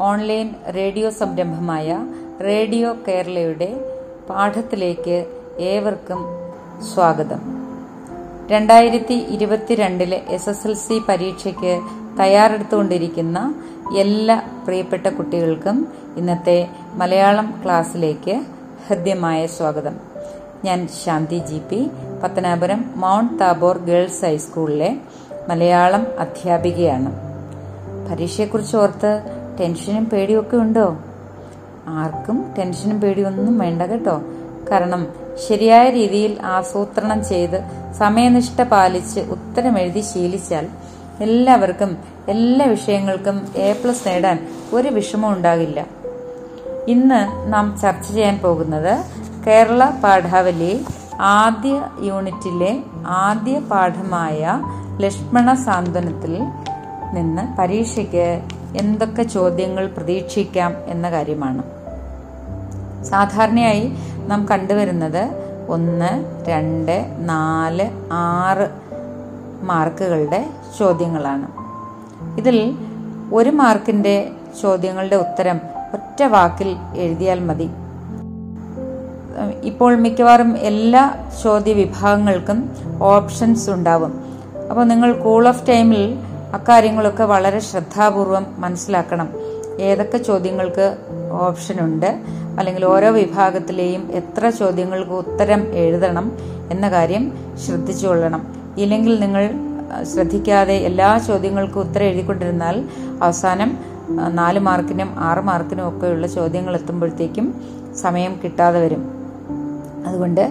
Online radio സംരംഭമായ radio കേരളയുടെ പാഠത്തിലേക്ക് ഏവർക്കും സ്വാഗതം. രണ്ടായിരത്തി ഇരുപത്തിരണ്ടിലെ എസ് എസ് എൽ സി പരീക്ഷയ്ക്ക് തയ്യാറെടുത്തുകൊണ്ടിരിക്കുന്ന എല്ലാ പ്രിയപ്പെട്ട കുട്ടികൾക്കും ഇന്നത്തെ മലയാളം ക്ലാസ്സിലേക്ക് ഹൃദ്യമായ സ്വാഗതം. ഞാൻ Shanthi G P Pathanapuram Mount Tabor Girls ഹൈസ്കൂളിലെ മലയാളം അധ്യാപികയാണ്. പരീക്ഷയെക്കുറിച്ച് ഓർത്ത് ടെൻഷനും പേടിയൊക്കെ ഉണ്ടോ? ആർക്കും ടെൻഷനും പേടിയൊന്നും വേണ്ട കേട്ടോ. കാരണം ശരിയായ രീതിയിൽ ആസൂത്രണം ചെയ്ത് സമയനിഷ്ഠ പാലിച്ച് ഉത്തരം എഴുതി ശീലിച്ചാൽ എല്ലാവർക്കും എല്ലാ വിഷയങ്ങൾക്കും എ പ്ലസ് നേടാൻ ഒരു വിഷമം ഉണ്ടാകില്ല. ഇന്ന് നാം ചർച്ച ചെയ്യാൻ പോകുന്നത് കേരള പാഠാവലി ആദ്യ യൂണിറ്റിലെ ആദ്യ പാഠമായ ലക്ഷ്മണ സാന്ത്വനത്തിൽ നിന്ന് പരീക്ഷയ്ക്ക് എന്തൊക്കെ ചോദ്യങ്ങൾ പ്രതീക്ഷിക്കാം എന്ന കാര്യമാണ്. സാധാരണയായി നാം കണ്ടുവരുന്നത് ഒന്ന് രണ്ട് നാല് ആറ് മാർക്കുകളുടെ ചോദ്യങ്ങളാണ്. ഇതിൽ ഒരു മാർക്കിന്റെ ചോദ്യങ്ങളുടെ ഉത്തരം ഒറ്റ വാക്കിൽ എഴുതിയാൽ മതി. ഇപ്പോൾ മിക്കവാറും എല്ലാ ചോദ്യ വിഭാഗങ്ങൾക്കും ഓപ്ഷൻസ് ഉണ്ടാവും. അപ്പോൾ നിങ്ങൾ കൂൾ ഓഫ് ടൈമിൽ അക്കാര്യങ്ങളൊക്കെ വളരെ ശ്രദ്ധാപൂർവം മനസ്സിലാക്കണം. ഏതൊക്കെ ചോദ്യങ്ങൾക്ക് ഓപ്ഷൻ ഉണ്ട്? അല്ലെങ്കിൽ ഓരോ വിഭാഗത്തിലെയും എത്ര ചോദ്യങ്ങൾക്ക് ഉത്തരം എഴുതണം എന്ന കാര്യം ശ്രദ്ധിച്ചുകൊള്ളണം ഇല്ലെങ്കിൽ നിങ്ങൾ ശ്രദ്ധിക്കാതെ എല്ലാ ചോദ്യങ്ങൾക്കും ഉത്തരം എഴുതിക്കൊണ്ടിരുന്നാൽ അവസാനം നാല് മാർക്കിനും ആറ് മാർക്കിനും ഒക്കെയുള്ള ചോദ്യങ്ങൾ എത്തുമ്പോഴത്തേക്കും സമയം കിട്ടാതെ വരും. അതുകൊണ്ട്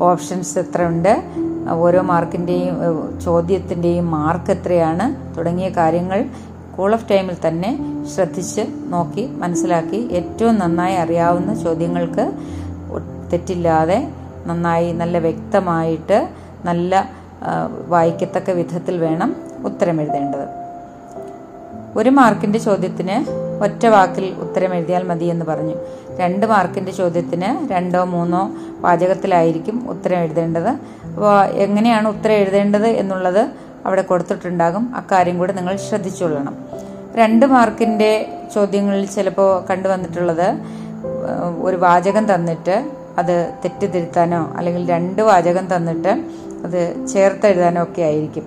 ഓപ്ഷൻസ് എത്ര ഉണ്ട്? ഓരോ മാർക്കിന്റെയും ചോദ്യത്തിന്റെയും മാർക്ക് എത്രയാണ് തുടങ്ങിയ കാര്യങ്ങൾ കൂൾ ഓഫ് ടൈമിൽ തന്നെ ശ്രദ്ധിച്ച് നോക്കി മനസ്സിലാക്കി ഏറ്റവും നന്നായി അറിയാവുന്ന ചോദ്യങ്ങൾക്ക് തെറ്റില്ലാതെ നന്നായി നല്ല വ്യക്തമായിട്ട് നല്ല വായിക്കത്തക്ക വിധത്തിൽ വേണം ഉത്തരം എഴുതേണ്ടത് ഒരു മാർക്കിന്റെ ചോദ്യത്തിന് ഒറ്റ വാക്കിൽ ഉത്തരം എഴുതിയാൽ മതി എന്ന് പറഞ്ഞു. രണ്ട് മാർക്കിന്റെ ചോദ്യത്തിന് രണ്ടോ മൂന്നോ വാചകത്തിലായിരിക്കും ഉത്തരം എഴുതേണ്ടത് എങ്ങനെയാണ് ഉത്തരം എഴുതേണ്ടത് എന്നുള്ളത് അവിടെ കൊടുത്തിട്ടുണ്ടാകും. അക്കാര്യം കൂടി നിങ്ങൾ ശ്രദ്ധിച്ചുകൊള്ളണം രണ്ട് മാർക്കിന്റെ ചോദ്യങ്ങളിൽ ചിലപ്പോൾ കണ്ടുവന്നിട്ടുള്ളത് ഒരു വാചകം തന്നിട്ട് അത് തെറ്റിദ്ധരുത്താനോ അല്ലെങ്കിൽ രണ്ട് വാചകം തന്നിട്ട് അത് ചേർത്തെഴുതാനോ ഒക്കെ ആയിരിക്കും.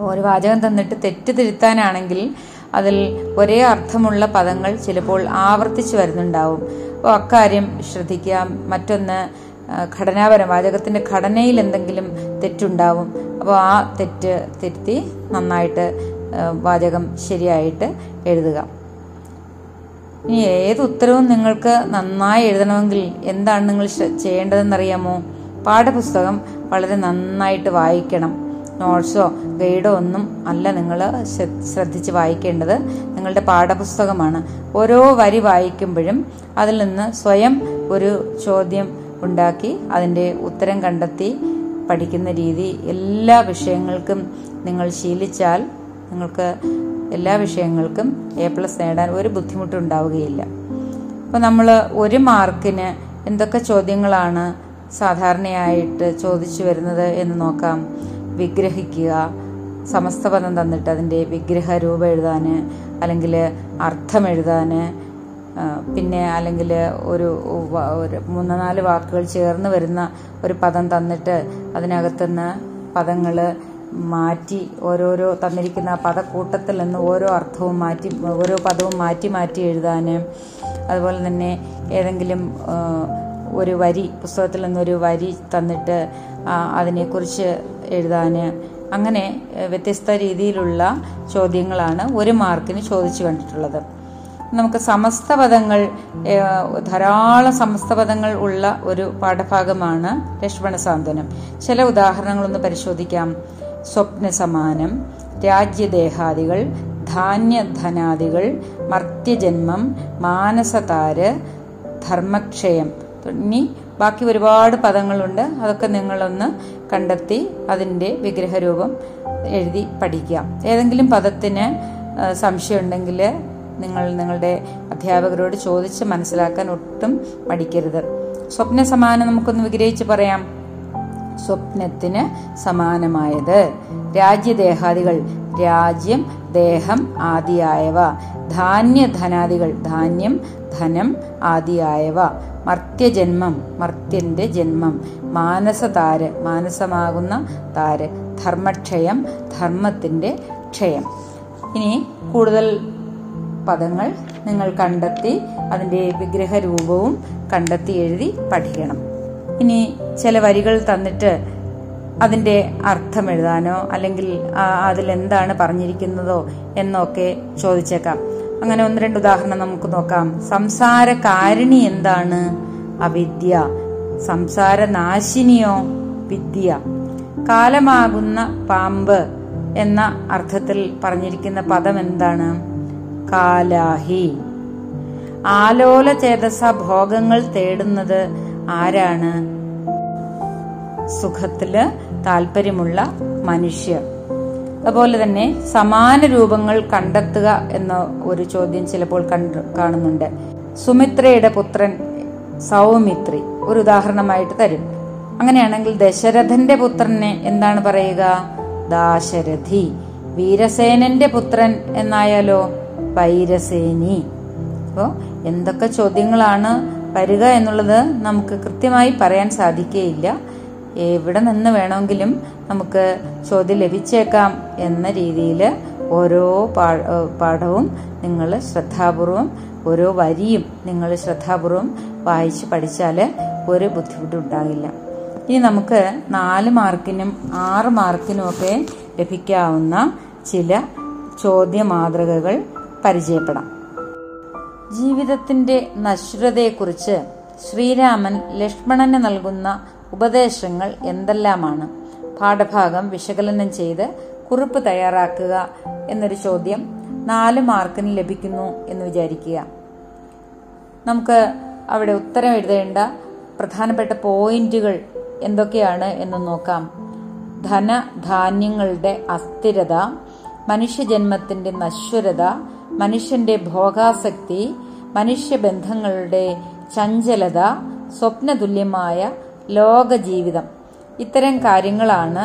ഒരു വാചകം തന്നിട്ട് തെറ്റിതിരുത്താനാണെങ്കിൽ അതിൽ ഒരേ അർത്ഥമുള്ള പദങ്ങൾ ചിലപ്പോൾ ആവർത്തിച്ചു വരുന്നുണ്ടാവും. അപ്പോൾ അക്കാര്യം ശ്രദ്ധിക്കാം. മറ്റൊന്ന് ഘടനാപരം വാചകത്തിന്റെ ഘടനയിൽ എന്തെങ്കിലും തെറ്റുണ്ടാവും അപ്പോൾ ആ തെറ്റ് തിരുത്തി നന്നായിട്ട് വാചകം ശരിയായിട്ട് എഴുതുക. ഇനി ഏത് ഉത്തരവും നിങ്ങൾക്ക് നന്നായി എഴുതണമെങ്കിൽ എന്താണ് നിങ്ങൾ ചെയ്യേണ്ടതെന്നറിയാമോ? പാഠപുസ്തകം വളരെ നന്നായിട്ട് വായിക്കണം. നോട്ട്സോ ഗൈഡോ ഒന്നും അല്ല നിങ്ങൾ ശ്രദ്ധിച്ച് വായിക്കേണ്ടത്. നിങ്ങളുടെ പാഠപുസ്തകമാണ്. ഓരോ വരി വായിക്കുമ്പോഴും അതിൽ നിന്ന് സ്വയം ഒരു ചോദ്യം ഉണ്ടാക്കി അതിന്റെ ഉത്തരം കണ്ടെത്തി പഠിക്കുന്ന രീതി എല്ലാ വിഷയങ്ങൾക്കും നിങ്ങൾ ശീലിച്ചാൽ നിങ്ങൾക്ക് എല്ലാ വിഷയങ്ങൾക്കും എ പ്ലസ് നേടാൻ ഒരു ബുദ്ധിമുട്ടും ഉണ്ടാവുകയില്ല. അപ്പോൾ നമ്മൾ ഒരു മാർക്കിന് എന്തൊക്കെ ചോദ്യങ്ങളാണ് സാധാരണയായിട്ട് ചോദിച്ചു വരുന്നത് എന്ന് നോക്കാം. വിഗ്രഹിക്കുക സമസ്തപദം തന്നിട്ട് അതിന്റെ വിഗ്രഹ രൂപം എഴുതാൻ അല്ലെങ്കിൽ അർത്ഥം എഴുതാൻ പിന്നെ അല്ലെങ്കിൽ ഒരു മൂന്ന് നാല് വാക്കുകൾ ചേർന്ന് വരുന്ന ഒരു പദം തന്നിട്ട് അതിനകത്തുനിന്ന് പദങ്ങൾ മാറ്റി ഓരോരോ തന്നിരിക്കുന്ന പദക്കൂട്ടത്തിൽ നിന്ന് ഓരോ അർത്ഥവും മാറ്റി ഓരോ പദവും മാറ്റി മാറ്റി എഴുതാൻ അതുപോലെ തന്നെ ഏതെങ്കിലും ഒരു വരി പുസ്തകത്തിൽ നിന്നൊരു വരി തന്നിട്ട് അതിനെക്കുറിച്ച് എഴുതാൻ അങ്ങനെ വ്യത്യസ്ത രീതിയിലുള്ള ചോദ്യങ്ങളാണ് ഒരു മാർക്കിന് ചോദിച്ചു കണ്ടിട്ടുള്ളത്. നമുക്ക് സമസ്ത പദങ്ങൾ ധാരാളം സമസ്ത പദങ്ങൾ ഉള്ള ഒരു പാഠഭാഗമാണ് ലക്ഷ്മണ സാന്ത്വനം ചില ഉദാഹരണങ്ങളൊന്ന് പരിശോധിക്കാം. സ്വപ്ന സമാനം രാജ്യദേഹാദികൾ ധാന്യധനാദികൾ മർത്യജന്മം മാനസതാര് ധർമ്മക്ഷയം തുടങ്ങി ബാക്കി ഒരുപാട് പദങ്ങളുണ്ട്. അതൊക്കെ നിങ്ങളൊന്ന് കണ്ടെത്തി അതിന്റെ വിഗ്രഹരൂപം എഴുതി പഠിക്കാം. ഏതെങ്കിലും പദത്തിന് സംശയമുണ്ടെങ്കിൽ നിങ്ങൾ നിങ്ങളുടെ അധ്യാപകരോട് ചോദിച്ച് മനസ്സിലാക്കാൻ ഒട്ടും മടിക്കരുത്. സ്വപ്ന സമാനം നമുക്കൊന്ന് വിഗ്രഹിച്ച് പറയാം. സ്വപ്നത്തിന് സമാനമായത് രാജ്യദേഹാദികൾ രാജ്യം ദേഹം ആദിയായവ ധാന്യധനാദികൾ ധാന്യം ധനം ആദിയായവ മർത്യജന്മം മർത്യന്റെ ജന്മം മാനസതാര് മാനസമാകുന്ന താര് ധർമ്മക്ഷയം ധർമ്മത്തിന്റെ ക്ഷയം. ഇനി കൂടുതൽ പദങ്ങൾ നിങ്ങൾ കണ്ടെത്തി അതിന്റെ വിഗ്രഹരൂപവും കണ്ടെത്തി എഴുതി പഠിക്കണം. ഇനി ചില വരികൾ തന്നിട്ട് അതിന്റെ അർത്ഥം എഴുതാനോ അല്ലെങ്കിൽ അതിലെന്താണ് പറഞ്ഞിരിക്കുന്നതോ എന്നൊക്കെ ചോദിച്ചേക്കാം. അങ്ങനെ ഒന്ന് രണ്ട് ഉദാഹരണം നമുക്ക് നോക്കാം. സംസാര കാരിണി എന്താണ്? അവിദ്യ. സംസാരനാശിനിയോ? വിദ്യ. കാലമാകുന്ന പാമ്പ് എന്ന അർത്ഥത്തിൽ പറഞ്ഞിരിക്കുന്ന പദം എന്താണ്? കാലാഹി. ആലോല ചേതസ ഭോഗങ്ങൾ തേടുന്നത് ആരാണ്? സുഖത്തിൽ താല്പര്യമുള്ള മനുഷ്യർ അതുപോലെ തന്നെ സമാന രൂപങ്ങൾ കണ്ടെത്തുക എന്ന ഒരു ചോദ്യം ചിലപ്പോൾ കാണുന്നുണ്ട്. സുമിത്രയുടെ പുത്രൻ സൗമിത്രി ഒരു ഉദാഹരണമായിട്ട് തരും. അങ്ങനെയാണെങ്കിൽ ദശരഥന്റെ പുത്രനെ എന്താണ് പറയുക? ദാശരഥി. വീരസേനന്റെ പുത്രൻ എന്നായാലോ? വൈരസേനി അപ്പോൾ എന്തൊക്കെ ചോദ്യങ്ങളാണ് വരിക എന്നുള്ളത് നമുക്ക് കൃത്യമായി പറയാൻ സാധിക്കുകയില്ല എവിടെ നിന്ന് വേണമെങ്കിലും നമുക്ക് ചോദ്യം ലഭിച്ചേക്കാം എന്ന രീതിയിൽ ഓരോ പാഠവും നിങ്ങൾ ശ്രദ്ധാപൂർവം ഓരോ വരിയും നിങ്ങൾ ശ്രദ്ധാപൂർവം വായിച്ച് പഠിച്ചാൽ ഒരു ബുദ്ധിമുട്ടും ഉണ്ടാകില്ല ഇനി നമുക്ക് നാല് മാർക്കിനും ആറ് മാർക്കിനും ഒക്കെ ലഭിക്കാവുന്ന ചില ചോദ്യ മാതൃകകൾ പരിചയപ്പെടാം. ജീവിതത്തിന്റെ നശ്വരതയെക്കുറിച്ച് ശ്രീരാമൻ ലക്ഷ്മണന് നൽകുന്ന ഉപദേശങ്ങൾ എന്തെല്ലാമാണ്? പാഠഭാഗം വിശകലനം ചെയ്ത് കുറിപ്പ് തയ്യാറാക്കുക എന്നൊരു ചോദ്യം നാല് മാർക്കിന് ലഭിക്കുന്നു എന്ന് വിചാരിക്കുക. നമുക്ക് അവിടെ ഉത്തരം എഴുതേണ്ട പ്രധാനപ്പെട്ട പോയിന്റുകൾ എന്തൊക്കെയാണ് എന്ന് നോക്കാം. ധനധാന്യങ്ങളുടെ അസ്ഥിരത മനുഷ്യജന്മത്തിന്റെ നശ്വരത മനുഷ്യന്റെ ഭോഗാസക്തി മനുഷ്യബന്ധങ്ങളുടെ ചഞ്ചലത സ്വപ്നതുല്യമായ ലോകജീവിതം. ഇത്തരം കാര്യങ്ങളാണ്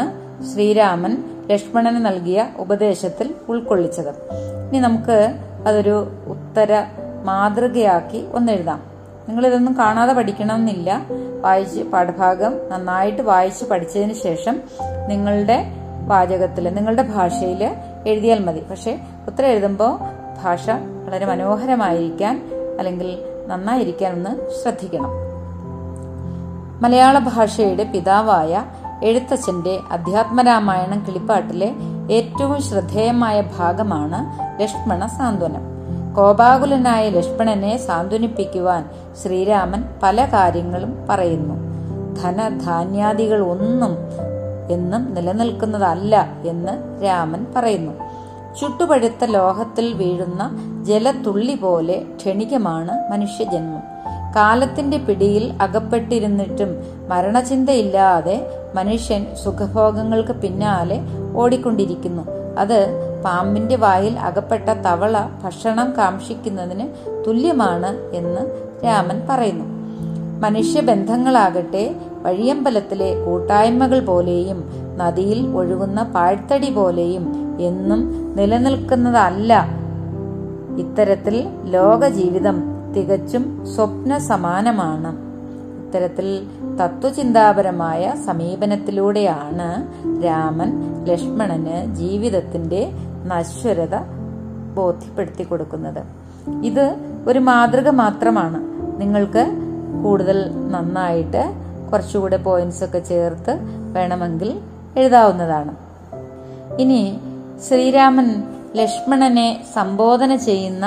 ശ്രീരാമൻ ലക്ഷ്മണന് നൽകിയ ഉപദേശത്തിൽ ഉൾക്കൊള്ളിച്ചത്. ഇനി നമുക്ക് അതൊരു ഉത്തര മാതൃകയാക്കി ഒന്നെഴുതാം. നിങ്ങൾ ഇതൊന്നും കാണാതെ പഠിക്കണമെന്നില്ല. വായിച്ച് പാഠഭാഗം നന്നായിട്ട് വായിച്ച് പഠിച്ചതിന് ശേഷം നിങ്ങളുടെ വാചകത്തിൽ നിങ്ങളുടെ ഭാഷയിൽ എഴുതിയാൽ മതി. പക്ഷെ ഉത്തരം എഴുതുമ്പോൾ ഭാഷ വളരെ മനോഹരമായിരിക്കാൻ അല്ലെങ്കിൽ നന്നായിരിക്കാൻ ഒന്ന് ശ്രദ്ധിക്കണം. മലയാള ഭാഷയുടെ പിതാവായ എഴുത്തച്ഛന്റെ അധ്യാത്മരാമായണം കിളിപ്പാട്ടിലെ ഏറ്റവും ശ്രദ്ധേയമായ ഭാഗമാണ് ലക്ഷ്മണ സാന്ത്വനം. കോപാകുലനായ ലക്ഷ്മണനെ സാന്ത്വനിപ്പിക്കുവാൻ ശ്രീരാമൻ പല കാര്യങ്ങളും പറയുന്നു. ധനധാന്യാദികൾ ഒന്നും എന്നും നിലനിൽക്കുന്നതല്ല എന്ന് രാമൻ പറയുന്നു. ചുട്ടുപഴുത്ത ലോഹത്തിൽ വീഴുന്ന ജലത്തുള്ളി പോലെ ക്ഷണികമാണ് മനുഷ്യജന്മം. കാലത്തിന്റെ പിടിയിൽ അകപ്പെട്ടിരുന്നിട്ടും മരണചിന്തയില്ലാതെ മനുഷ്യൻ സുഖഭോഗങ്ങൾക്ക് പിന്നാലെ ഓടിക്കൊണ്ടിരിക്കുന്നു. അത് പാമ്പിന്റെ വായിൽ അകപ്പെട്ട തവള ഭക്ഷണം കാക്ഷിക്കുന്നതിന് തുല്യമാണ് എന്ന് രാമൻ പറയുന്നു. മനുഷ്യബന്ധങ്ങളാകട്ടെ വഴിയമ്പലത്തിലെ കൂട്ടായ്മകൾ പോലെയും നദിയിൽ ഒഴുകുന്ന പാഴ്ത്തടി പോലെയും എന്നും നിലനിൽക്കുന്നതല്ല. ഇത്തരത്തിൽ ലോകജീവിതം തികച്ചും സ്വപ്ന സമാനമാണ് ഇത്തരത്തിൽ തത്വചിന്താപരമായ സമീപനത്തിലൂടെയാണ് രാമൻ ലക്ഷ്മണന് ജീവിതത്തിന്റെ നശ്വരത ബോധ്യപ്പെടുത്തി കൊടുക്കുന്നത്. ഇത് ഒരു മാതൃക മാത്രമാണ്. നിങ്ങൾക്ക് കൂടുതൽ നന്നായിട്ട് കുറച്ചുകൂടെ പോയിന്റ്സ് ഒക്കെ ചേർത്ത് വേണമെങ്കിൽ എഴുതാവുന്നതാണ്. ഇനി ശ്രീരാമൻ ലക്ഷ്മണനെ സംബോധന ചെയ്യുന്ന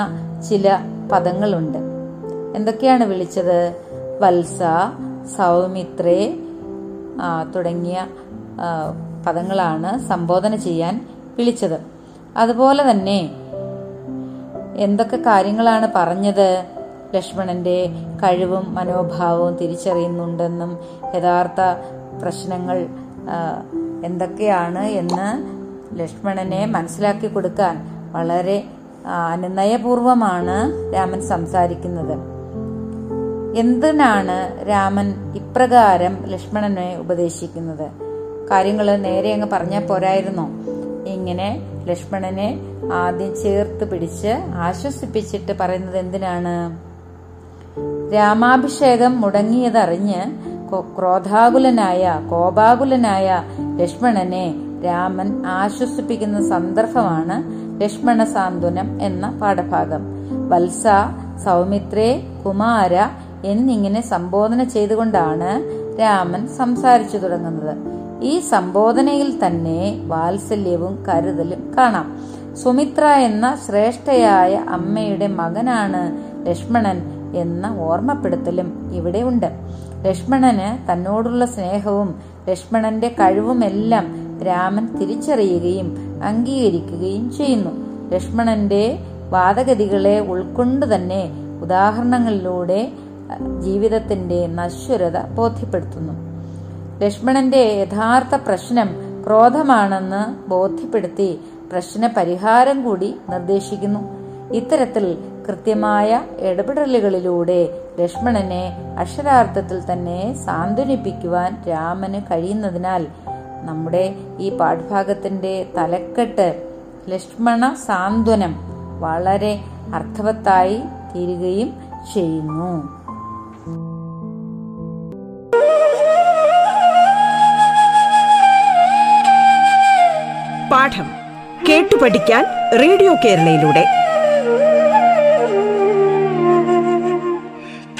ചില പദങ്ങളുണ്ട്. എന്തൊക്കെയാണ് വിളിച്ചത്? വത്സ സൗമിത്രേ തുടങ്ങിയ പദങ്ങളാണ് സംബോധന ചെയ്യാൻ വിളിച്ചത്. അതുപോലെ തന്നെ എന്തൊക്കെ കാര്യങ്ങളാണ് പറഞ്ഞത്? ലക്ഷ്മണന്റെ കഴിവും മനോഭാവവും തിരിച്ചറിയുന്നുണ്ടെന്നും യഥാർത്ഥ പ്രശ്നങ്ങൾ എന്തൊക്കെയാണ് എന്ന് ലക്ഷ്മണനെ മനസ്സിലാക്കി കൊടുക്കാൻ വളരെ അനുനയപൂർവമാണ് രാമൻ സംസാരിക്കുന്നത്. എന്തിനാണ് രാമൻ ഇപ്രകാരം ലക്ഷ്മണനെ ഉപദേശിക്കുന്നത്? കാര്യങ്ങൾ നേരെ അങ്ങ് പറഞ്ഞാൽ പോരായിരുന്നോ? ഇങ്ങനെ ലക്ഷ്മണനെ ആദ്യം ചേർത്ത് പിടിച്ച് ആശ്വസിപ്പിച്ചിട്ട് പറയുന്നത് എന്തിനാണ്? രാമാഭിഷേകം മുടങ്ങിയതറിഞ്ഞ് ക്രോധാകുലനായ കോപാകുലനായ ലക്ഷ്മണനെ രാമൻ ആശ്വസിപ്പിക്കുന്ന സന്ദർഭമാണ് ലക്ഷ്മണ സാന്ത്വനം എന്ന പാഠഭാഗം. വത്സ സൗമിത്രേ കുമാര എന്നിങ്ങനെ സംബോധന ചെയ്തുകൊണ്ടാണ് രാമൻ സംസാരിച്ചു തുടങ്ങുന്നത്. ഈ സംബോധനയിൽ തന്നെ വാത്സല്യവും കരുതലും കാണാം. സുമിത്ര എന്ന ശ്രേഷ്ഠയായ അമ്മയുടെ മകനാണ് ലക്ഷ്മണൻ എന്ന ഓർമ്മപ്പെടുത്തലും ഇവിടെയുണ്ട് ലക്ഷ്മണന് തന്നോടുള്ള സ്നേഹവും ലക്ഷ്മണന്റെ കഴിവുമെല്ലാം രാമൻ തിരിച്ചറിയുകയും അംഗീകരിക്കുകയും ചെയ്യുന്നു. ലക്ഷ്മണന്റെ വാദഗതികളെ ഉൾക്കൊണ്ട് തന്നെ ഉദാഹരണങ്ങളിലൂടെ ജീവിതത്തിന്റെ നശ്വരത ബോധ്യപ്പെടുത്തുന്നു. ലക്ഷ്മണന്റെ യഥാർത്ഥ പ്രശ്നം ക്രോധമാണെന്ന് ബോധ്യപ്പെടുത്തി പ്രശ്ന പരിഹാരം കൂടി നിർദ്ദേശിക്കുന്നു. ഇത്തരത്തിൽ കൃത്യമായ ഇടപെടലുകളിലൂടെ ലക്ഷ്മണനെ അക്ഷരാർത്ഥത്തിൽ തന്നെ സാന്ത്വനിപ്പിക്കുവാൻ രാമന് കഴിയുന്നതിനാൽ നമ്മുടെ ഈ പാഠഭാഗത്തിന്റെ തലക്കെട്ട് ലക്ഷ്മണ സാന്ത്വനം വളരെ അർത്ഥവത്തായി തീരുകയും ചെയ്യുന്നു. പാഠം കേട്ടു പഠിക്കാൻ റേഡിയോ കേരളയിലൂടെ.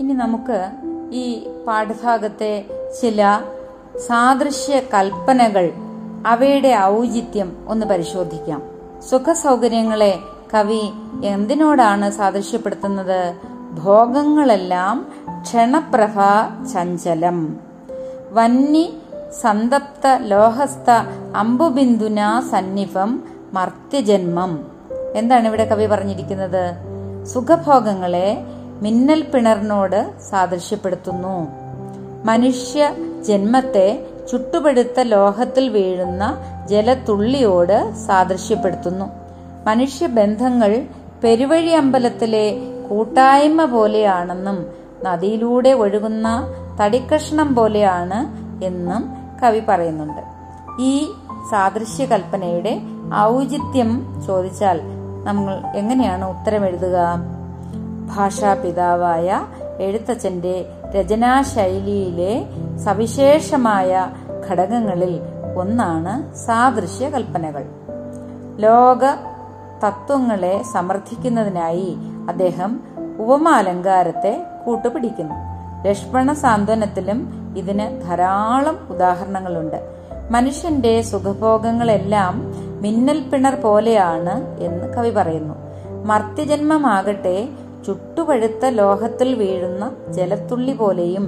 ഇനി നമുക്ക് ഈ പാഠഭാഗത്തെ ചില സാദൃശ്യ കൽപ്പനകൾ അവയുടെ ഔചിത്യം ഒന്ന് പരിശോധിക്കാം. സുഖ സൗകര്യങ്ങളെ കവി എന്തിനോടാണ് സാദൃശ്യപ്പെടുത്തുന്നത്? ഭോഗങ്ങളെല്ലാം ക്ഷണപ്രഭ ചഞ്ചലം. വന്നി സന്തപ്ത ലോഹസ്ഥ അമ്പുബിന്ദുന സന്നിഭം മർത്യജന്മം. എന്താണ് ഇവിടെ കവി പറഞ്ഞിരിക്കുന്നത്? സുഖഭോഗങ്ങളെ മിന്നൽ പിണറിനോട് സാദൃശ്യപ്പെടുത്തുന്നു. മനുഷ്യ ജന്മത്തെ ചുട്ടുപെടുത്ത ലോഹത്തിൽ വീഴുന്ന ജലത്തുള്ളിയോട് സാദൃശ്യപ്പെടുത്തുന്നു. മനുഷ്യ ബന്ധങ്ങൾ പെരുവഴി അമ്പലത്തിലെ കൂട്ടായ്മ പോലെയാണെന്നും നദിയിലൂടെ ഒഴുകുന്ന തടിക്കഷ്ണം പോലെയാണ് എന്നും കവി പറയുന്നുണ്ട്. ഈ സാദൃശ്യ കൽപ്പനയുടെ ഔചിത്യം ചോദിച്ചാൽ നമ്മൾ എങ്ങനെയാണ് ഉത്തരം എഴുതുക? ഭാഷാപിതാവായ എഴുത്തച്ഛന്റെ രചനാശൈലിയിലെ സവിശേഷമായ ഘടകങ്ങളിൽ ഒന്നാണ് സാദൃശ്യ കൽപ്പനകൾ ലോക തത്വങ്ങളെ സമർത്ഥിക്കുന്നതിനായി അദ്ദേഹം ഉപമാലങ്കാരത്തെ കൂട്ടുപിടിക്കുന്നു. ലക്ഷ്മണ സാന്ത്വനത്തിലും ഇതിന് ധാരാളം ഉദാഹരണങ്ങളുണ്ട്. മനുഷ്യന്റെ സുഖഭോഗങ്ങളെല്ലാം മിന്നൽ പിണർ പോലെയാണ് എന്ന് കവി പറയുന്നു. മർത്യജന്മമാകട്ടെ ചുട്ടുപഴുത്ത ലോഹത്തിൽ വീഴുന്ന ജലത്തുള്ളി പോലെയും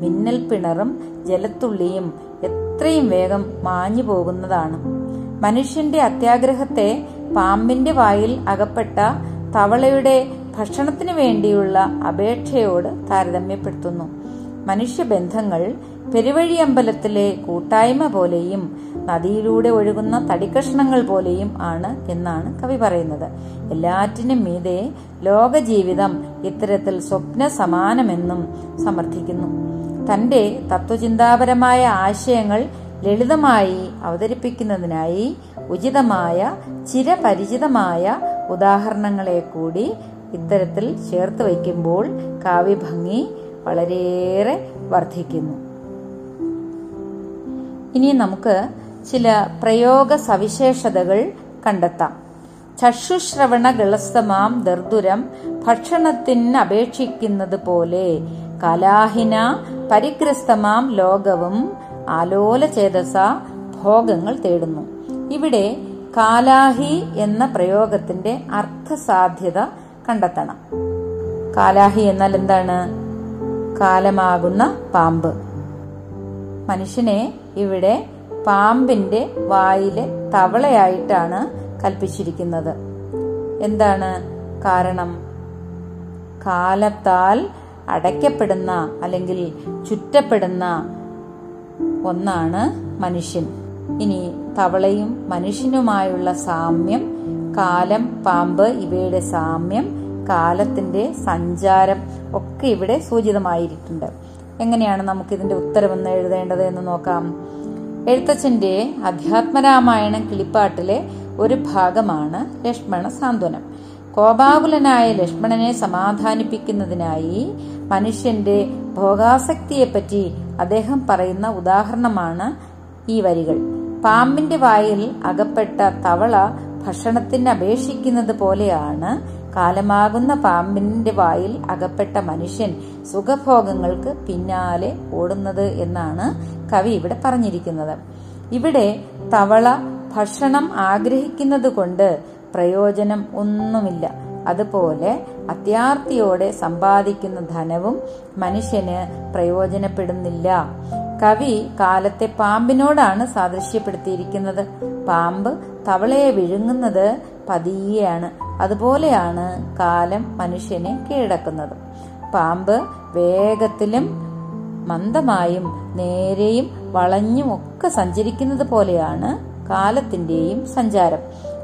മിന്നൽ പിണറും ജലത്തുള്ളിയും എത്രയും വേഗം മാഞ്ഞു പോകുന്നതാണ്. മനുഷ്യന്റെ അത്യാഗ്രഹത്തെ പാമ്പിന്റെ വായിൽ അകപ്പെട്ട തവളയുടെ ഭക്ഷണത്തിനു വേണ്ടിയുള്ള അപേക്ഷയോട് താരതമ്യപ്പെടുത്തുന്നു. മനുഷ്യബന്ധങ്ങൾ പെരുവഴിയമ്പലത്തിലെ കൂട്ടായ്മ പോലെയും നദിയിലൂടെ ഒഴുകുന്ന തടിക്കഷ്ണങ്ങൾ പോലെയും ആണ് എന്നാണ് കവി പറയുന്നത്. എല്ലാറ്റിനും മീതെ ലോകജീവിതം ഇത്തരത്തിൽ സ്വപ്ന സമാനമെന്നും സമർത്ഥിക്കുന്നു. തന്റെ തത്വചിന്താപരമായ ആശയങ്ങൾ ലളിതമായി അവതരിപ്പിക്കുന്നതിനായി ഉചിതമായ ചിരപരിചിതമായ ഉദാഹരണങ്ങളെ കൂടി ഇത്തരത്തിൽ ചേർത്ത് വയ്ക്കുമ്പോൾ കാവ്യഭംഗി വളരെയേറെ വർദ്ധിക്കുന്നു. ഇനി നമുക്ക് ചില പ്രയോഗ സവിശേഷതകൾ കണ്ടെത്താം. ചക്ഷുശ്രവണ ഗളസ്തമാം ദർദുരം ഭക്ഷണത്തിന് അപേക്ഷിക്കുന്നത് പോലെ കലാഹിന പരിഗ്രസ്തമാം ലോകവും ആലോല ചേതസ ഭോഗങ്ങൾ തേടുന്നു. ഇവിടെ കാലാഹി എന്ന പ്രയോഗത്തിന്റെ അർത്ഥസാധ്യത കണ്ടെത്തണം. കാലാഹി എന്നാൽ എന്താണ്? കാലമാകുന്ന പാമ്പ്. മനുഷ്യനെ ഇവിടെ പാമ്പിന്റെ വായിലെ തവളയായിട്ടാണ് കൽപ്പിച്ചിരിക്കുന്നത്. എന്താണ് കാരണം? കാലത്താൽ അടയ്ക്കപ്പെടുന്ന അല്ലെങ്കിൽ ചുറ്റപ്പെടുന്ന ഒന്നാണ് മനുഷ്യൻ. ഇനി തവളയും മനുഷ്യനുമായുള്ള സാമ്യം കാലം പാമ്പ് ഇവയുടെ സാമ്യം കാലത്തിന്റെ സഞ്ചാരം ഒക്കെ ഇവിടെ സൂചിതമായിട്ടുണ്ട്. എങ്ങനെയാണ് നമുക്ക് ഇതിന്റെ ഉത്തരവെന്ന് എഴുതേണ്ടത് എന്ന് നോക്കാം. എഴുത്തച്ഛന്റെ അധ്യാത്മരാമായണം കിളിപ്പാട്ടിലെ ഒരു ഭാഗമാണ് ലക്ഷ്മണ സാന്ത്വനം കോപാകുലനായ ലക്ഷ്മണനെ സമാധാനിപ്പിക്കുന്നതിനായി മനുഷ്യന്റെ ഭോഗാസക്തിയെപ്പറ്റി അദ്ദേഹം പറയുന്ന ഉദാഹരണമാണ് ഈ വരികൾ. പാമ്പിന്റെ വായിൽ അകപ്പെട്ട തവള ഭക്ഷണത്തിന് അപേക്ഷിക്കുന്നത് പോലെയാണ് കാലമാകുന്ന പാമ്പിന്റെ വായിൽ അകപ്പെട്ട മനുഷ്യൻ സുഖഭോഗങ്ങൾക്ക് പിന്നാലെ ഓടുന്നത് എന്നാണ് കവി ഇവിടെ പറഞ്ഞിരിക്കുന്നത്. ഇവിടെ തവള ഭക്ഷണം ആഗ്രഹിക്കുന്നത് കൊണ്ട് പ്രയോജനം ഒന്നുമില്ല. അതുപോലെ അത്യാർത്തിയോടെ സമ്പാദിക്കുന്ന ധനവും മനുഷ്യന് പ്രയോജനപ്പെടുന്നില്ല. കവി കാലത്തെ പാമ്പിനോടാണ് സാദൃശ്യപ്പെടുത്തിയിരിക്കുന്നത്. പാമ്പ് തവളയെ വിഴുങ്ങുന്നത് പതിയെയാണ്. അതുപോലെയാണ് കാലം മനുഷ്യനെ കീഴടക്കുന്നത്. പാമ്പ് വേഗത്തിലും മന്ദമായും നേരെയും വളഞ്ഞും ഒക്കെ സഞ്ചരിക്കുന്നത് പോലെയാണ് കാലത്തിന്റെയും സഞ്ചാരം.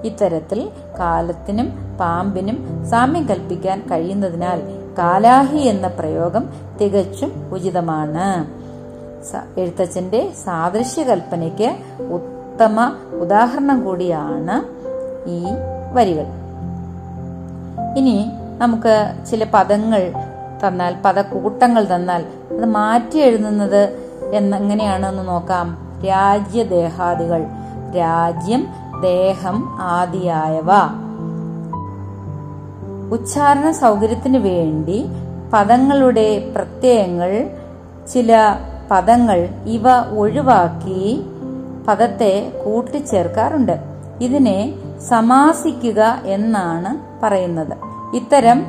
ഇത്തരത്തിൽ കാലത്തിനും പാമ്പിനും സാമ്യം കൽപ്പിക്കാൻ കഴിയുന്നതിനാൽ കാലാഹി എന്ന പ്രയോഗം തികച്ചും ഉചിതമാണ്. എഴുത്തച്ഛന്റെ സാദൃശ്യകൽപ്പനയ്ക്ക് ഉത്തമ ഉദാഹരണം കൂടിയാണ് ഈ വരികൾ. ഇനി നമുക്ക് ചില പദങ്ങൾ തന്നാൽ പദക്കൂട്ടങ്ങൾ തന്നാൽ അത് മാറ്റി എഴുതുന്നത് എന്നെങ്ങനെയാണെന്ന് നോക്കാം. രാജ്യദേഹാദികൾ. രാജ്യം ദേഹം ആദിയായവ. ഉച്ചാരണ സൗകര്യത്തിന് വേണ്ടി പദങ്ങളുടെ പ്രത്യയങ്ങൾ ചില പദങ്ങൾ ഇവ ഒഴിവാക്കി പദത്തെ കൂട്ടിച്ചേർക്കാറുണ്ട്. ഇതിനെ സമാസിക്കുക എന്നാണ് പറയുന്നത്. ഇത്തരം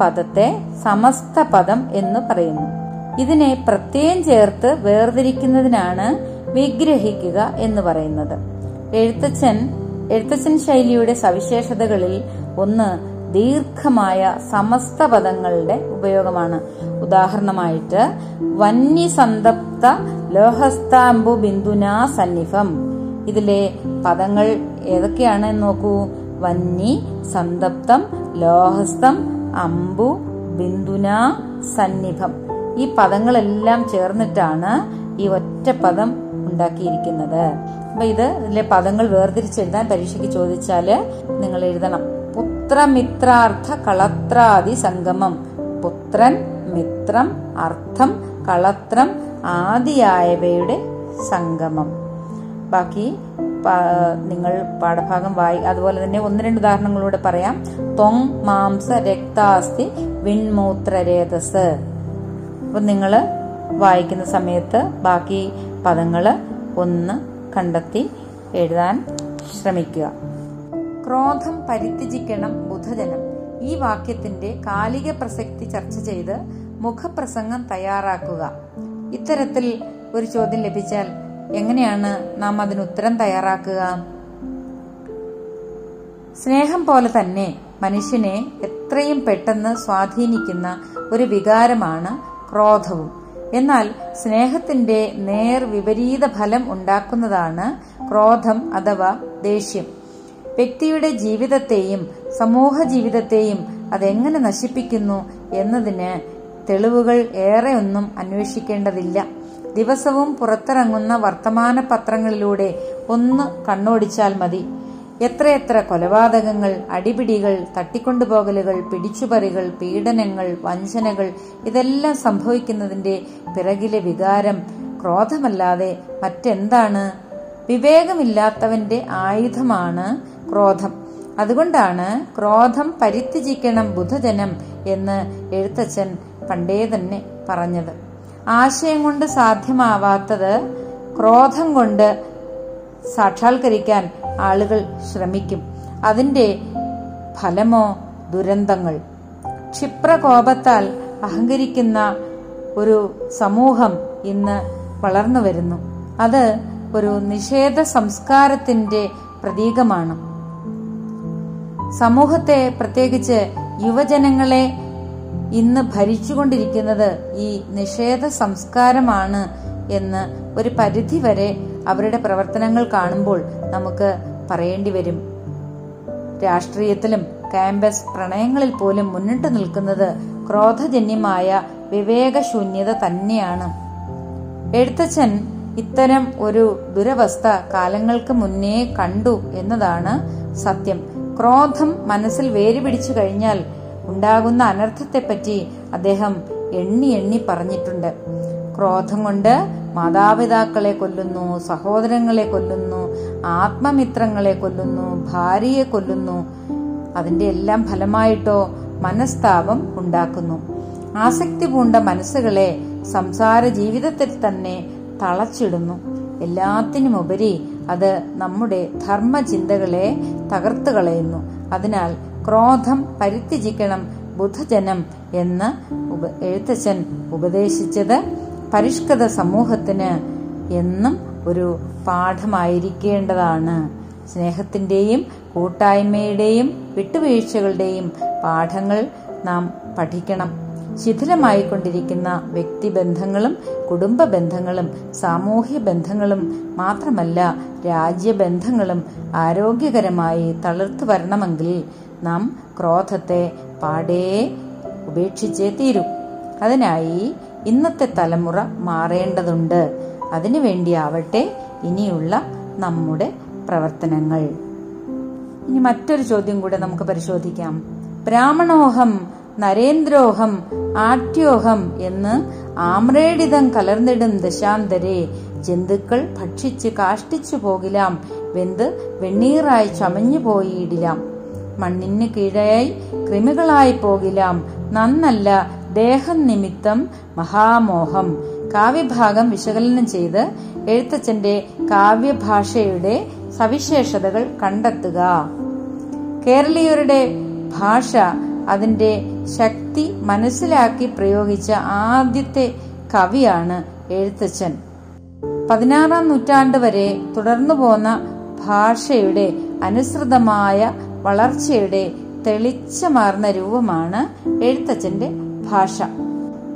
പദത്തെ സമസ്ത പദം എന്ന് പറയുന്നു. ഇതിനെ പ്രത്യയം ചേർത്ത് വേർതിരിക്കുന്നതിനാണ് വിഗ്രഹിക്കുക എന്ന് പറയുന്നത്. എഴുത്തച്ഛൻ എഴുത്തച്ഛൻ ശൈലിയുടെ സവിശേഷതകളിൽ ഒന്ന് ദീർഘമായ സമസ്ത പദങ്ങളുടെ ഉപയോഗമാണ്. ഉദാഹരണമായിട്ട് വന്യസന്തപ്ത ലോഹസ്താംബു ബിന്ദുനാ സന്നിഫം ഇതിലെ പദങ്ങൾ ഏതൊക്കെയാണ് നോക്കൂ. വന്നി സന്തപ്തം ലോഹസ്തം അമ്പു ബിന്ദുന സന്നിഭം. ഈ പദങ്ങളെല്ലാം ചേർന്നിട്ടാണ് ഈ ഒറ്റ പദം ഉണ്ടാക്കിയിരിക്കുന്നത്. അപ്പൊ ഇത് ഇതിലെ പദങ്ങൾ വേർതിരിച്ചെഴുതാൻ പരീക്ഷയ്ക്ക് ചോദിച്ചാൽ നിങ്ങൾ എഴുതണം. പുത്രമിത്രാർത്ഥ കളത്രാദി സംഗമം. പുത്രൻ മിത്രം അർത്ഥം കളത്രം ആദിയായവയുടെ സംഗമം. ബാക്കി നിങ്ങൾ പാഠഭാഗം വായി. അതുപോലെ തന്നെ ഒന്ന് രണ്ട് ഉദാഹരണങ്ങളിലൂടെ പറയാം. തൊങ് മാംസ രക്താസ്തി വിൺമൂത്രരേതസ് അപ്പൊ നിങ്ങൾ വായിക്കുന്ന സമയത്ത് ബാക്കി പദങ്ങൾ ഒന്ന് കണ്ടെത്തി എഴുതാൻ ശ്രമിക്കുക. ക്രോധം പരിത്യജിക്കണം ബുധജനം. ഈ വാക്യത്തിന്റെ കാലിക പ്രസക്തി ചർച്ച ചെയ്ത് മുഖപ്രസംഗം തയ്യാറാക്കുക. ഇത്തരത്തിൽ ഒരു ചോദ്യം ലഭിച്ചാൽ എങ്ങനെയാണ് നാം അതിന് ഉത്തരം തയ്യാറാക്കുക? സ്നേഹം പോലെ തന്നെ മനുഷ്യനെ എത്രയും പെട്ടെന്ന് സ്വാധീനിക്കുന്ന ഒരു വികാരമാണ് ക്രോധവും. എന്നാൽ സ്നേഹത്തിന്റെ നേർ വിപരീത ഫലം ഉണ്ടാക്കുന്നതാണ് ക്രോധം അഥവാ ദേഷ്യം. വ്യക്തിയുടെ ജീവിതത്തെയും സമൂഹ ജീവിതത്തെയും അതെങ്ങനെ നശിപ്പിക്കുന്നു എന്നതിന് തെളിവുകൾ ഏറെ ഒന്നും അന്വേഷിക്കേണ്ടതില്ല. ദിവസവും പുറത്തിറങ്ങുന്ന വർത്തമാന പത്രങ്ങളിലൂടെ ഒന്ന് കണ്ണോടിച്ചാൽ മതി. എത്രയെത്ര കൊലപാതകങ്ങൾ അടിപിടികൾ തട്ടിക്കൊണ്ടുപോകലുകൾ പിടിച്ചുപറികൾ പീഡനങ്ങൾ വഞ്ചനകൾ ഇതെല്ലാം സംഭവിക്കുന്നതിന്റെ പിറകിലെ വികാരം ക്രോധമല്ലാതെ മറ്റെന്താണ്? വിവേകമില്ലാത്തവന്റെ ആയുധമാണ് ക്രോധം. അതുകൊണ്ടാണ് ക്രോധം പരിത്യജിക്കണം ബുധജനം എന്ന് എഴുത്തച്ഛൻ പണ്ടേ തന്നെ പറഞ്ഞത്. ആശയം കൊണ്ട് സാധ്യമാവാത്തത് ക്രോധം കൊണ്ട് സാക്ഷാത്കരിക്കാൻ ആളുകൾ ശ്രമിക്കും. അതിന്റെ ഫലമോ ദുരന്തങ്ങൾ? ക്ഷിപ്രകോപത്താൽ അഹങ്കരിക്കുന്ന ഒരു സമൂഹം ഇന്ന് വളർന്നു വരുന്നു. അത് ഒരു നിഷേധ സംസ്കാരത്തിന്റെ പ്രതീകമാണ്. സമൂഹത്തെ പ്രത്യേകിച്ച് യുവജനങ്ങളെ ഇന്ന് ഭരിച്ചുകൊണ്ടിരിക്കുന്നത് ഈ നിഷേധ സംസ്കാരമാണ് എന്ന് ഒരു പരിധി വരെ അവരുടെ പ്രവർത്തനങ്ങൾ കാണുമ്പോൾ നമുക്ക് പറയേണ്ടി വരും. രാഷ്ട്രീയത്തിലും ക്യാമ്പസ് പ്രണയങ്ങളിൽ പോലും മുന്നിട്ട് നിൽക്കുന്നത് ക്രോധജന്യമായ വിവേകശൂന്യത തന്നെയാണ്. എഴുത്തച്ഛൻ ഇത്തരം ഒരു ദുരവസ്ഥ കാലങ്ങൾക്ക് മുന്നേ കണ്ടു എന്നതാണ് സത്യം. ക്രോധം മനസ്സിൽ വേരുപിടിച്ചു കഴിഞ്ഞാൽ ഉണ്ടാകുന്ന അനർത്ഥത്തെപ്പറ്റി അദ്ദേഹം എണ്ണി എണ്ണി പറഞ്ഞിട്ടുണ്ട്. ക്രോധം കൊണ്ട് മാതാപിതാക്കളെ കൊല്ലുന്നു സഹോദരങ്ങളെ കൊല്ലുന്നു ആത്മമിത്രങ്ങളെ കൊല്ലുന്നു ഭാര്യയെ കൊല്ലുന്നു. അതിന്റെ എല്ലാം ഫലമായിട്ടോ മനസ്താപം ഉണ്ടാക്കുന്നു. ആസക്തി പൂണ്ട മനസ്സുകളെ സംസാര ജീവിതത്തിൽ തന്നെ തളച്ചിടുന്നു. എല്ലാത്തിനുമുപരി അത് നമ്മുടെ ധർമ്മചിന്തകളെ തകർത്തു കളയുന്നു. അതിനാൽ ക്രോധം പരിത്യജിക്കണം ബുധജനം എന്ന് എഴുത്തച്ഛൻ ഉപദേശിച്ചത് പരിഷ്കൃത സമൂഹത്തിന് എന്നും ഒരു പാഠമായിരിക്കേണ്ടതാണ്. സ്നേഹത്തിന്റെയും കൂട്ടായ്മയുടെയും വിട്ടുവീഴ്ചകളുടെയും പാഠങ്ങൾ നാം പഠിക്കണം. ശിഥിലമായിക്കൊണ്ടിരിക്കുന്ന വ്യക്തിബന്ധങ്ങളും കുടുംബ ബന്ധങ്ങളും സാമൂഹ്യ ബന്ധങ്ങളും മാത്രമല്ല രാജ്യബന്ധങ്ങളും ആരോഗ്യകരമായി തളർത്തു വരണമെങ്കിൽ നാം ക്രോധത്തെ പാടേ ഉപേക്ഷിച്ചേ തീരൂ. അതിനായി ഇന്നത്തെ തലമുറ മാറേണ്ടതുണ്ട്. അതിനു അതിനുവേണ്ടിയാവട്ടെ ഇനിയുള്ള നമ്മുടെ പ്രവർത്തനങ്ങൾ. ഇനി മറ്റൊരു ചോദ്യം കൂടെ നമുക്ക് പരിശോധിക്കാം. ബ്രാഹ്മണോഹം നരേന്ദ്രോഹം ആട്യോഹം എന്ന് ആമ്രേഡിതം കലർന്നിടും ദശാന്തരെ. ജന്തുക്കൾ ഭക്ഷിച്ച് കാഷ്ടിച്ചു പോകിലാം. വെന്ത് വെണ്ണീറായി ചമഞ്ഞു പോയിടിലാം മണ്ണിന് കീഴായി കൃമികളായി പോകിലാം. നന്നല്ല ദേഹം നിമിത്തം മഹാമോഹം. കാവ്യഭാഗം വിശകലനം ചെയ്ത് എഴുത്തച്ഛന്റെ കാവ്യഭാഷയുടെ സവിശേഷതകൾ കണ്ടെത്തുക. കേരളീയരുടെ ഭാഷ അതിന്റെ ശക്തി മനസ്സിലാക്കി പ്രയോഗിച്ച ആദ്യത്തെ കവിയാണ് എഴുത്തച്ഛൻ. പതിനാറാം നൂറ്റാണ്ട് വരെ തുടർന്നു പോന്ന ഭാഷയുടെ അനുസൃതമായ വളർച്ചയുടെ തെളിച്ചമാർന്ന രൂപമാണ് എഴുത്തച്ഛന്റെ ഭാഷ.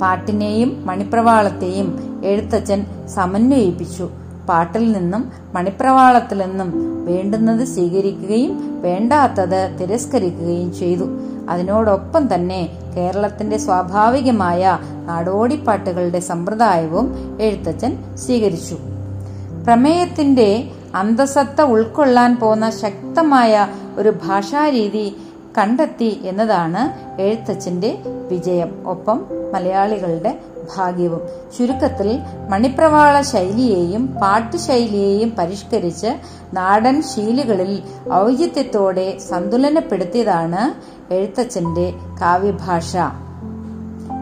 പാട്ടിനെയും മണിപ്രവാളത്തെയും എഴുത്തച്ഛൻ സമന്വയിപ്പിച്ചു. പാട്ടിൽ നിന്നും മണിപ്രവാളത്തിൽ നിന്നും വേണ്ടുന്നത് സ്വീകരിക്കുകയും വേണ്ടാത്തത് തിരസ്കരിക്കുകയും ചെയ്തു. അതിനോടൊപ്പം തന്നെ കേരളത്തിന്റെ സ്വാഭാവികമായ നാടോടിപ്പാട്ടുകളുടെ സമ്പ്രദായവും എഴുത്തച്ഛൻ സ്വീകരിച്ചു. പ്രമേയത്തിന്റെ അന്തസത്ത ഉൾക്കൊള്ളാൻ പോന്ന ശക്തമായ ഒരു ഭാഷാരീതി കണ്ടെത്തി എന്നതാണ് എഴുത്തച്ഛന്റെ വിജയം. ഒപ്പം മലയാളികളുടെ ഭാഗ്യവും. ചുരുക്കത്തിൽ മണിപ്രവാള ശൈലിയെയും പാട്ടുശൈലിയെയും പരിഷ്കരിച്ച് നാടൻ ശീലുകളിൽ ഔചിത്യത്തോടെ സന്തുലനപ്പെടുത്തിയതാണ് എഴുത്തച്ഛന്റെ കാവ്യഭാഷ.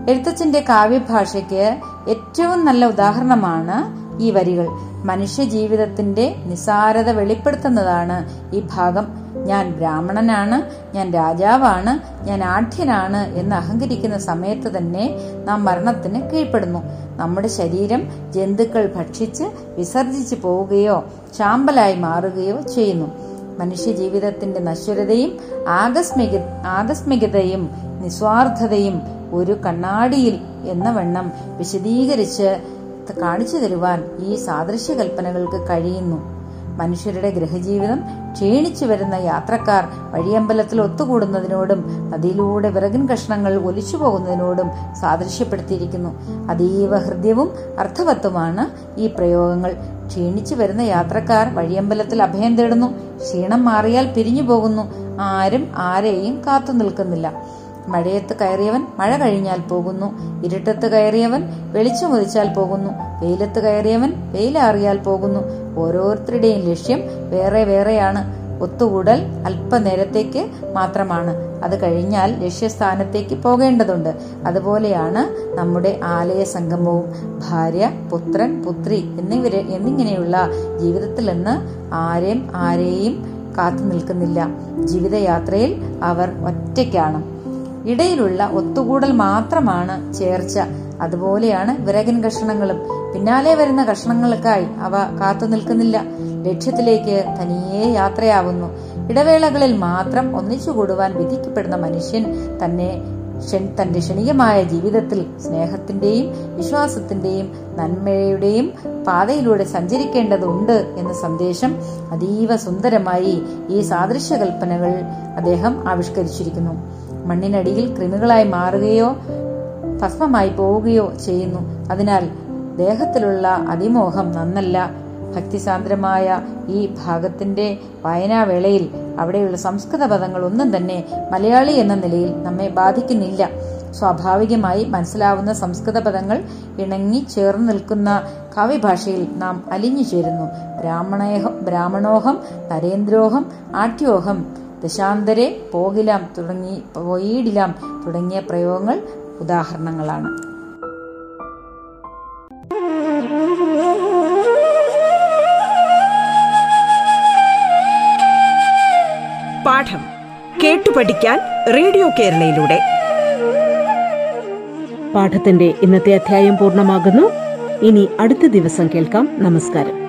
എഴുത്തച്ഛന്റെ കാവ്യഭാഷയ്ക്ക് ഏറ്റവും നല്ല ഉദാഹരണമാണ് ഈ വരികൾ മനുഷ്യ ജീവിതത്തിന്റെ നിസാരത വെളിപ്പെടുത്തുന്നതാണ് ഈ ഭാഗം. ഞാൻ ബ്രാഹ്മണനാണ് ഞാൻ രാജാവാണ് ഞാൻ ആഢ്യനാണ് എന്ന് അഹങ്കരിക്കുന്ന സമയത്ത് തന്നെ നാം മരണത്തിന് കീഴ്പ്പെടുന്നു. നമ്മുടെ ശരീരം ജന്തുക്കൾ ഭക്ഷിച്ച് വിസർജിച്ചു പോവുകയോ ചാമ്പലായി മാറുകയോ ചെയ്യുന്നു. മനുഷ്യ ജീവിതത്തിന്റെ നശ്വരതയും ആകസ്മിക ആകസ്മികതയും നിസ്വാർത്ഥതയും ഒരു കണ്ണാടിയിൽ എന്ന വണ്ണം വിശദീകരിച്ച് കാണിച്ചു തരുവാൻ ഈ സാദൃശ്യ കൽപ്പനകൾക്ക് കഴിയുന്നു. മനുഷ്യരുടെ ഗ്രഹജീവിതം ക്ഷീണിച്ചു വരുന്ന യാത്രക്കാർ വഴിയമ്പലത്തിൽ ഒത്തുകൂടുന്നതിനോടും നദിയിലൂടെ വിറകിൻ കഷ്ണങ്ങൾ ഒലിച്ചു പോകുന്നതിനോടും സാദൃശ്യപ്പെടുത്തിയിരിക്കുന്നു. അതീവ ഹൃദ്യവും അർത്ഥവത്വമാണ് ഈ പ്രയോഗങ്ങൾ. ക്ഷീണിച്ചു വരുന്ന യാത്രക്കാർ വഴിയമ്പലത്തിൽ അഭയം തേടുന്നു. ക്ഷീണം മാറിയാൽ പിരിഞ്ഞു പോകുന്നു. ആരും ആരെയും കാത്തു നിൽക്കുന്നില്ല. മഴയത്ത് കയറിയവൻ മഴ കഴിഞ്ഞാൽ പോകുന്നു. ഇരുട്ടത്ത് കയറിയവൻ വെളിച്ചമുദിച്ചാൽ പോകുന്നു. വെയിലത്ത് കയറിയവൻ വെയിലാറിയാൽ പോകുന്നു. ഓരോരുത്തരുടെയും ലക്ഷ്യം വേറെ വേറെയാണ്. ഒത്തുകൂടൽ അല്പനേരത്തേക്ക് മാത്രമാണ്. അത് കഴിഞ്ഞാൽ ലക്ഷ്യസ്ഥാനത്തേക്ക് പോകേണ്ടതുണ്ട്. അതുപോലെയാണ് നമ്മുടെ ആലയ സംഗമവും. ഭാര്യ പുത്രൻ പുത്രി എന്നിവരെ എന്നിങ്ങനെയുള്ള ജീവിതത്തിൽ നിന്ന് ആരെയും ആരെയും കാത്തു നിൽക്കുന്നില്ല. ജീവിതയാത്രയിൽ അവർ ഒറ്റയ്ക്കാണ്. ഇടയിലുള്ള ഒത്തുകൂടൽ മാത്രമാണ് ചേർച്ച. അതുപോലെയാണ് വിറകൻ കഷണങ്ങളും. പിന്നാലെ വരുന്ന കഷണങ്ങൾക്കായി അവ കാത്തു നിൽക്കുന്നില്ല. ലക്ഷ്യത്തിലേക്ക് തനിയെ യാത്രയാവുന്നു. ഇടവേളകളിൽ മാത്രം ഒന്നിച്ചുകൂടുവാൻ വിധിക്കപ്പെടുന്ന മനുഷ്യൻ തന്നെ തന്റെ ക്ഷണികമായ ജീവിതത്തിൽ സ്നേഹത്തിന്റെയും വിശ്വാസത്തിന്റെയും നന്മയുടെയും പാതയിലൂടെ സഞ്ചരിക്കേണ്ടതുണ്ട് എന്ന സന്ദേശം അതീവ സുന്ദരമായി ഈ സാദൃശ്യകൽപ്പനകൾ അദ്ദേഹം ആവിഷ്കരിച്ചിരിക്കുന്നു. മണ്ണിനടിയിൽ കൃമികളായി മാറുകയോ ഭസ്മമായി പോവുകയോ ചെയ്യുന്നു. അതിനാൽ ദേഹത്തിലുള്ള അതിമോഹം നന്നല്ല. ഭക്തിസാന്ദ്രമായ ഈ ഭാഗത്തിന്റെ വായനാവേളയിൽ അവിടെയുള്ള സംസ്കൃത പദങ്ങൾ ഒന്നും തന്നെ മലയാളി എന്ന നിലയിൽ നമ്മെ ബാധിക്കുന്നില്ല. സ്വാഭാവികമായി മനസ്സിലാവുന്ന സംസ്കൃത പദങ്ങൾ ഇണങ്ങി ചേർന്ന് നിൽക്കുന്ന കാവ്യഭാഷയിൽ നാം അലിഞ്ഞു ചേരുന്നു. ബ്രാഹ്മണേഹം ബ്രാഹ്മണോഹം നരേന്ദ്രോഹം ആട്യോഹം ദശാന്തരെ പോകിലാം തുടങ്ങി പോയിടിലാം തുടങ്ങിയ പ്രയോഗങ്ങൾ ഉദാഹരണങ്ങളാണ്. പാഠം കേട്ടു പഠിക്കാൻ റേഡിയോ കേരളയിലൂടെ. പാഠത്തിന്റെ ഇന്നത്തെ അധ്യായം പൂർണമാകുന്നു. ഇനി അടുത്ത ദിവസം കേൾക്കാം. നമസ്കാരം.